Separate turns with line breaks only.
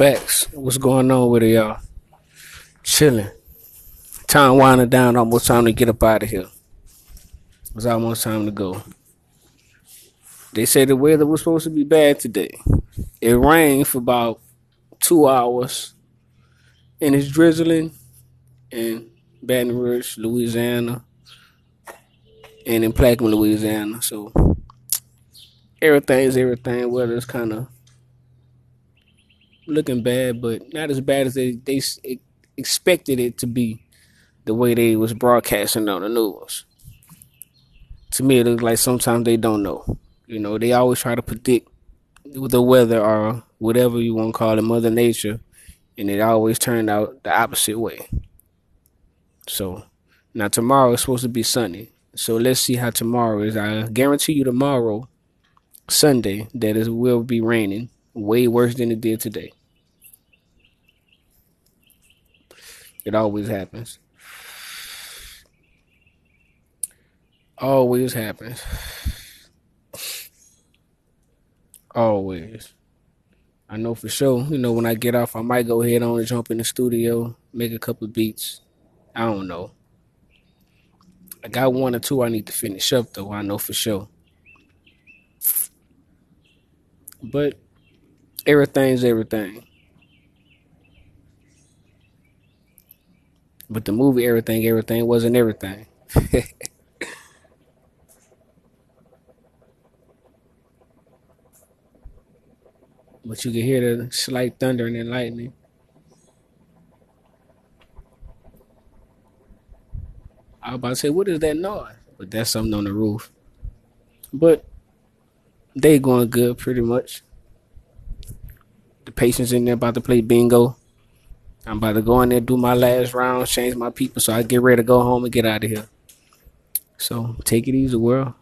Facts. What's going on with it, y'all? Chilling. Time winding down. Almost time to get up out of here. It's almost time to go. They said the weather was supposed to be bad today. It rained for about two hours, and it's drizzling in Baton Rouge, Louisiana, and in Plaquemine, Louisiana. So everything's everything. Weather's kind of looking bad, but not as bad as they they expected it to be. The way they was broadcasting on the news. To me, it looks like sometimes they don't know. You know, they always try to predict the weather or whatever you want to call it, Mother Nature, and it always turned out the opposite way. So now tomorrow is supposed to be sunny. So let's see how tomorrow is. I guarantee you tomorrow, Sunday, that it will be raining way worse than it did today. It always happens. Always happens. Always. I know for sure, you know, when I get off, I might go head on and jump in the studio, make a couple beats. I don't know. I got one or two I need to finish up, though. I know for sure. But everything's everything. But the movie Everything Everything wasn't everything. but you can hear the slight thunder and lightning. I was about to say, what is that noise? But that's something on the roof. But they going good pretty much. The patients in there about to play bingo. I'm about to go in there, do my last round, change my people, so I get ready to go home and get out of here. So take it easy, world.